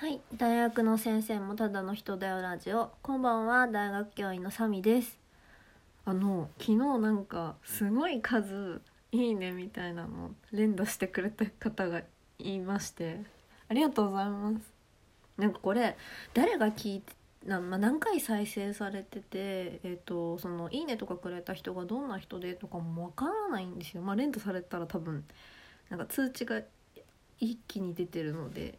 はい大学の先生もただの人だよラジオ。こんばんは大学教員のサミです。あの昨日なんかすごい数いいねみたいなの連打してくれた方がいまして。ありがとうございます。なんかこれ誰が聞いてな、まあ、何回再生されてて、えーと、その「いいね」とかくれた人がどんな人でとかもわからないんですよ。まあ、連打されたら多分なんか通知が一気に出てるので。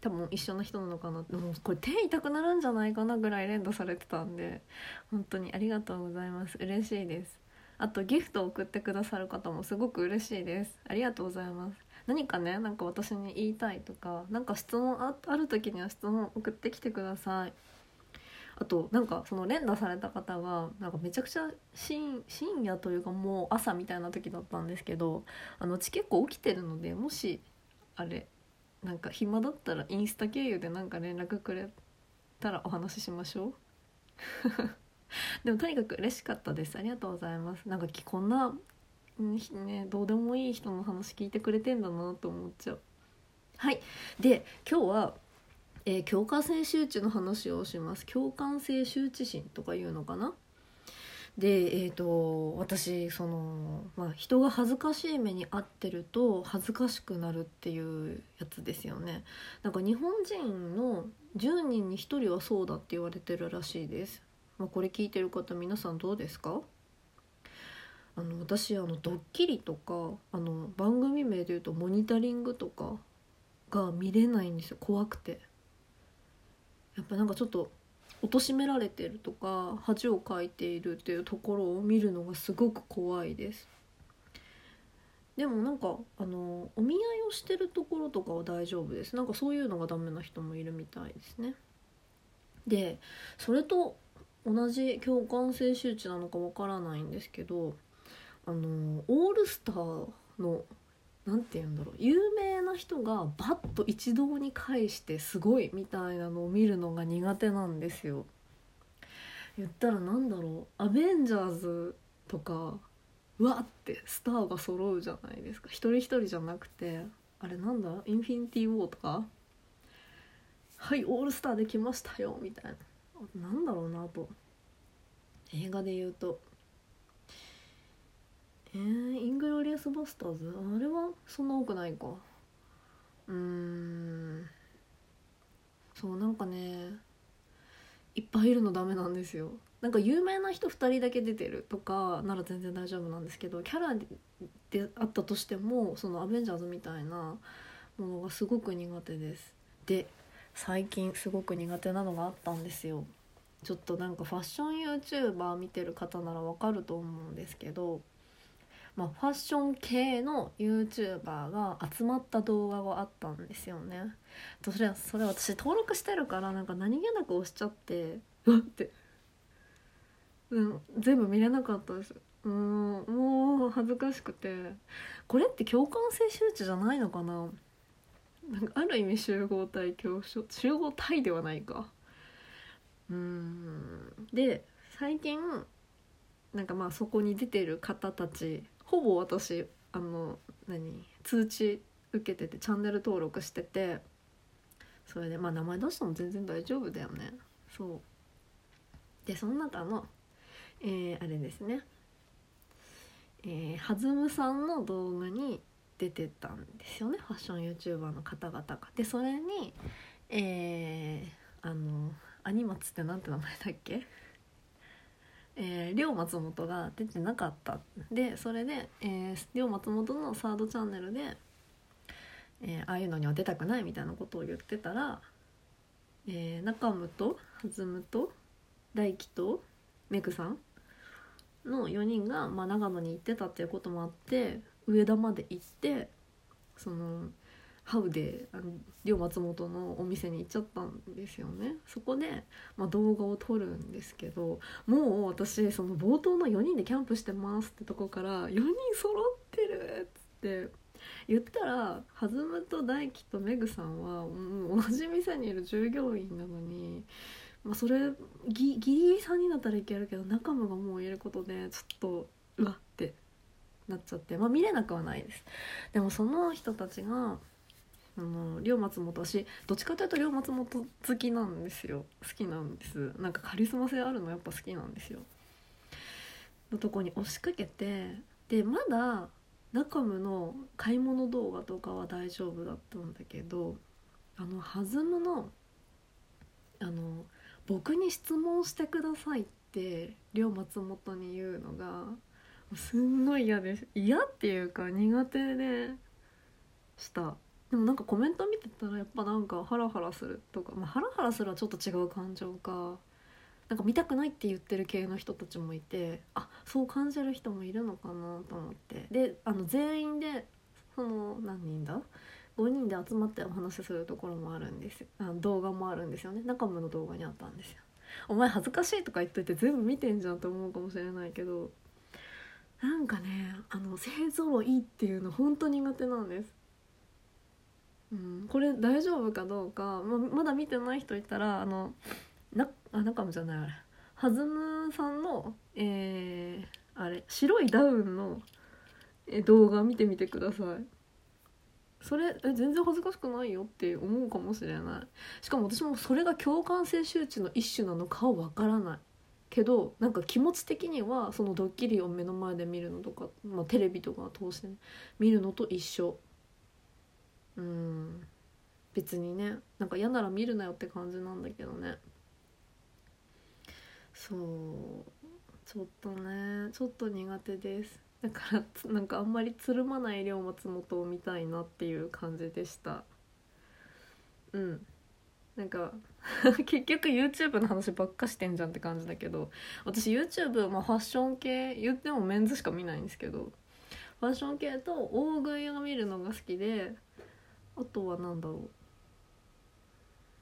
多分一緒の人なのかなって。もうこれ手痛くなるんじゃないかなぐらい連打されてたんで本当にありがとうございます。嬉しいです。あとギフトを送ってくださる方もすごく嬉しいです。ありがとうございます。何かねなんか私に言いたいとか何か質問あある時には質問送ってきてください。あとなんかその連打された方がなんかめちゃくちゃ深夜というかもう朝みたいな時だったんですけどあのうち結構起きてるのでもしあれなんか暇だったらインスタ経由でなんか連絡くれたらお話ししましょう。でもとにかく嬉しかったです。ありがとうございます。なんかこんなねどうでもいい人の話聞いてくれてんだなと思っちゃう。はい。で今日は、えー、共感性周知の話をします。共感性周知心とかいうのかな？でえーと、私その、まあ、人が恥ずかしい目に遭ってると恥ずかしくなるっていうやつですよね。なんか日本人の10人に1人はそうだって言われてるらしいです、まあ、これ聞いてる方皆さんどうですか？あの私あのドッキリとかあの番組名でいうとモニタリングとかが見れないんですよ。怖くて。やっぱなんかちょっと貶められてるとか恥をかいているっていうところを見るのがすごく怖いです。でもなんかあのお見合いをしてるところとかは大丈夫です。なんかそういうのがダメな人もいるみたいですね。でそれと同じ共感性周知なのかわからないんですけどあのオールスターの何て言うんだろう。有名な人がバッと一堂に会してすごいみたいなのを見るのが苦手なんですよ。言ったら何だろう。アベンジャーズとかうわってスターが揃うじゃないですか。一人一人じゃなくてあれなんだ？インフィニティ・ウォーとか？はいオールスターできましたよみたいな。なんだろうなと。映画で言うとえー、イングロリアス・バスターズあれはそんな多くないか。うーん。そうなんかねいっぱいいるのダメなんですよ。なんか有名な人2人だけ出てるとかなら全然大丈夫なんですけどキャラであったとしてもそのアベンジャーズみたいなものがすごく苦手です。で最近すごく苦手なのがあったんですよ。ちょっとなんかファッション YouTuber 見てる方ならわかると思うんですけどまあ、ファッション系の YouTuber が集まった動画があったんですよね。それそれ私登録してるからなんか何気なく押しちゃってうわって、うん、全部見れなかったです。うんもう恥ずかしくて。これって共感性周知じゃないのかな？なんかある意味集合体恐怖症集合体ではないか。うん。で最近なんかまあそこに出てる方たちほぼ私あの何通知受けててチャンネル登録しててそれでまあ名前出しても全然大丈夫だよね。そう。でその中のえー、あれですね。えー、はずむさんの動画に出てたんですよね。ファッション YouTuber の方々が。でそれにえー、あのアニマツって何て名前だっけ？えー、両松本が出てなかった。でそれで、えー、両松本のサードチャンネルで、えー、ああいうのには出たくないみたいなことを言ってたら、えー、中武と弾むと大輝とメグさんの4人が、まあ、長野に行ってたっていうこともあって上田まで行ってそのハウであの両松本のお店に行っちゃったんですよね。そこで、まあ、動画を撮るんですけどもう私その冒頭の4人でキャンプしてますってとこから4人揃ってるっつって言ったら弾むと大輝とメグさんはもう同じ店にいる従業員なのに、まあ、それギギリギリ3人だったらいけるけど仲間がもういることでちょっとうわってなっちゃってまあ見れなくはないです。でもその人たちがあの龍松本私どっちかというと龍松本好きなんですよ。好きなんです。なんかカリスマ性あるのやっぱ好きなんですよ。のとこに押しかけてでまだナカムの買い物動画とかは大丈夫だったんだけどあの弾むのあの僕に質問してくださいって両松本に言うのがすんごい嫌です。嫌っていうか苦手でした。でもなんかコメント見てたらやっぱなんかハラハラするとか、まあ、ハラハラするはちょっと違う感情かなんか見たくないって言ってる系の人たちもいてあそう感じる人もいるのかなと思って。であの全員でその何人だ？5人で集まってお話しするところもあるんですあの動画もあるんですよね。中村の動画にあったんですよ。お前恥ずかしいとか言っといて全部見てんじゃんと思うかもしれないけどなんかねあの勢ぞろいっていうの本当苦手なんです。うん、これ大丈夫かどうか、ままだ見てない人いたらあのなあ中もじゃないあれ。はずむさんのえー、あれ白いダウンの動画見てみてください。それえ全然恥ずかしくないよって思うかもしれない。しかも私もそれが共感性周知の一種なのかはわからない。けどなんか気持ち的にはそのドッキリを目の前で見るのとか、まあ、テレビとか通して、ね、見るのと一緒。うん。別にねなんか嫌なら見るなよって感じなんだけどね。そう。ちょっとねちょっと苦手です。だからなんかあんまりつるまない両松本を見たいなっていう感じでした。うん。なんか 結局 YouTube の話ばっかしてんじゃんって感じだけど私 YouTube、まあ、ファッション系言ってもメンズしか見ないんですけどファッション系と大食いを見るのが好きであとは何だろ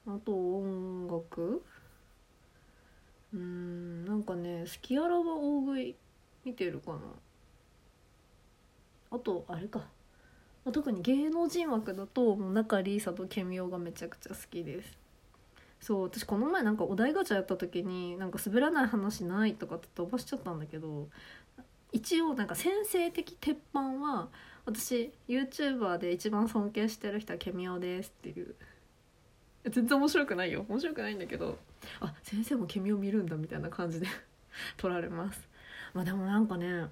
う。あと音楽？うんなんかね好きあらは大食い見てるかな。あとあれか。特に芸能人枠だと中里依紗とケミオがめちゃくちゃ好きです。そう私この前なんかお題ガチャやった時になんか滑らない話ないとかって飛ばしちゃったんだけど一応なんか先生的鉄板は私 YouTuber で一番尊敬してる人はケミオですっていう。全然面白くないよ。面白くないんだけど。あ先生もケミオ見るんだみたいな感じで。取られます。まあでもなんかね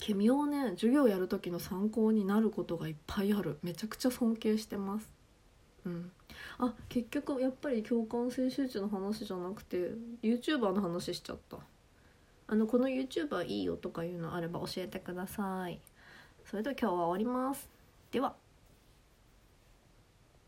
ケミオをね授業やる時の参考になることがいっぱいある。めちゃくちゃ尊敬してます。うん。あ結局やっぱり共感性周知の話じゃなくて YouTuber の話しちゃった。あのこの YouTuber いいよとかいうのあれば教えてくださいそれでは今日は終わります。では。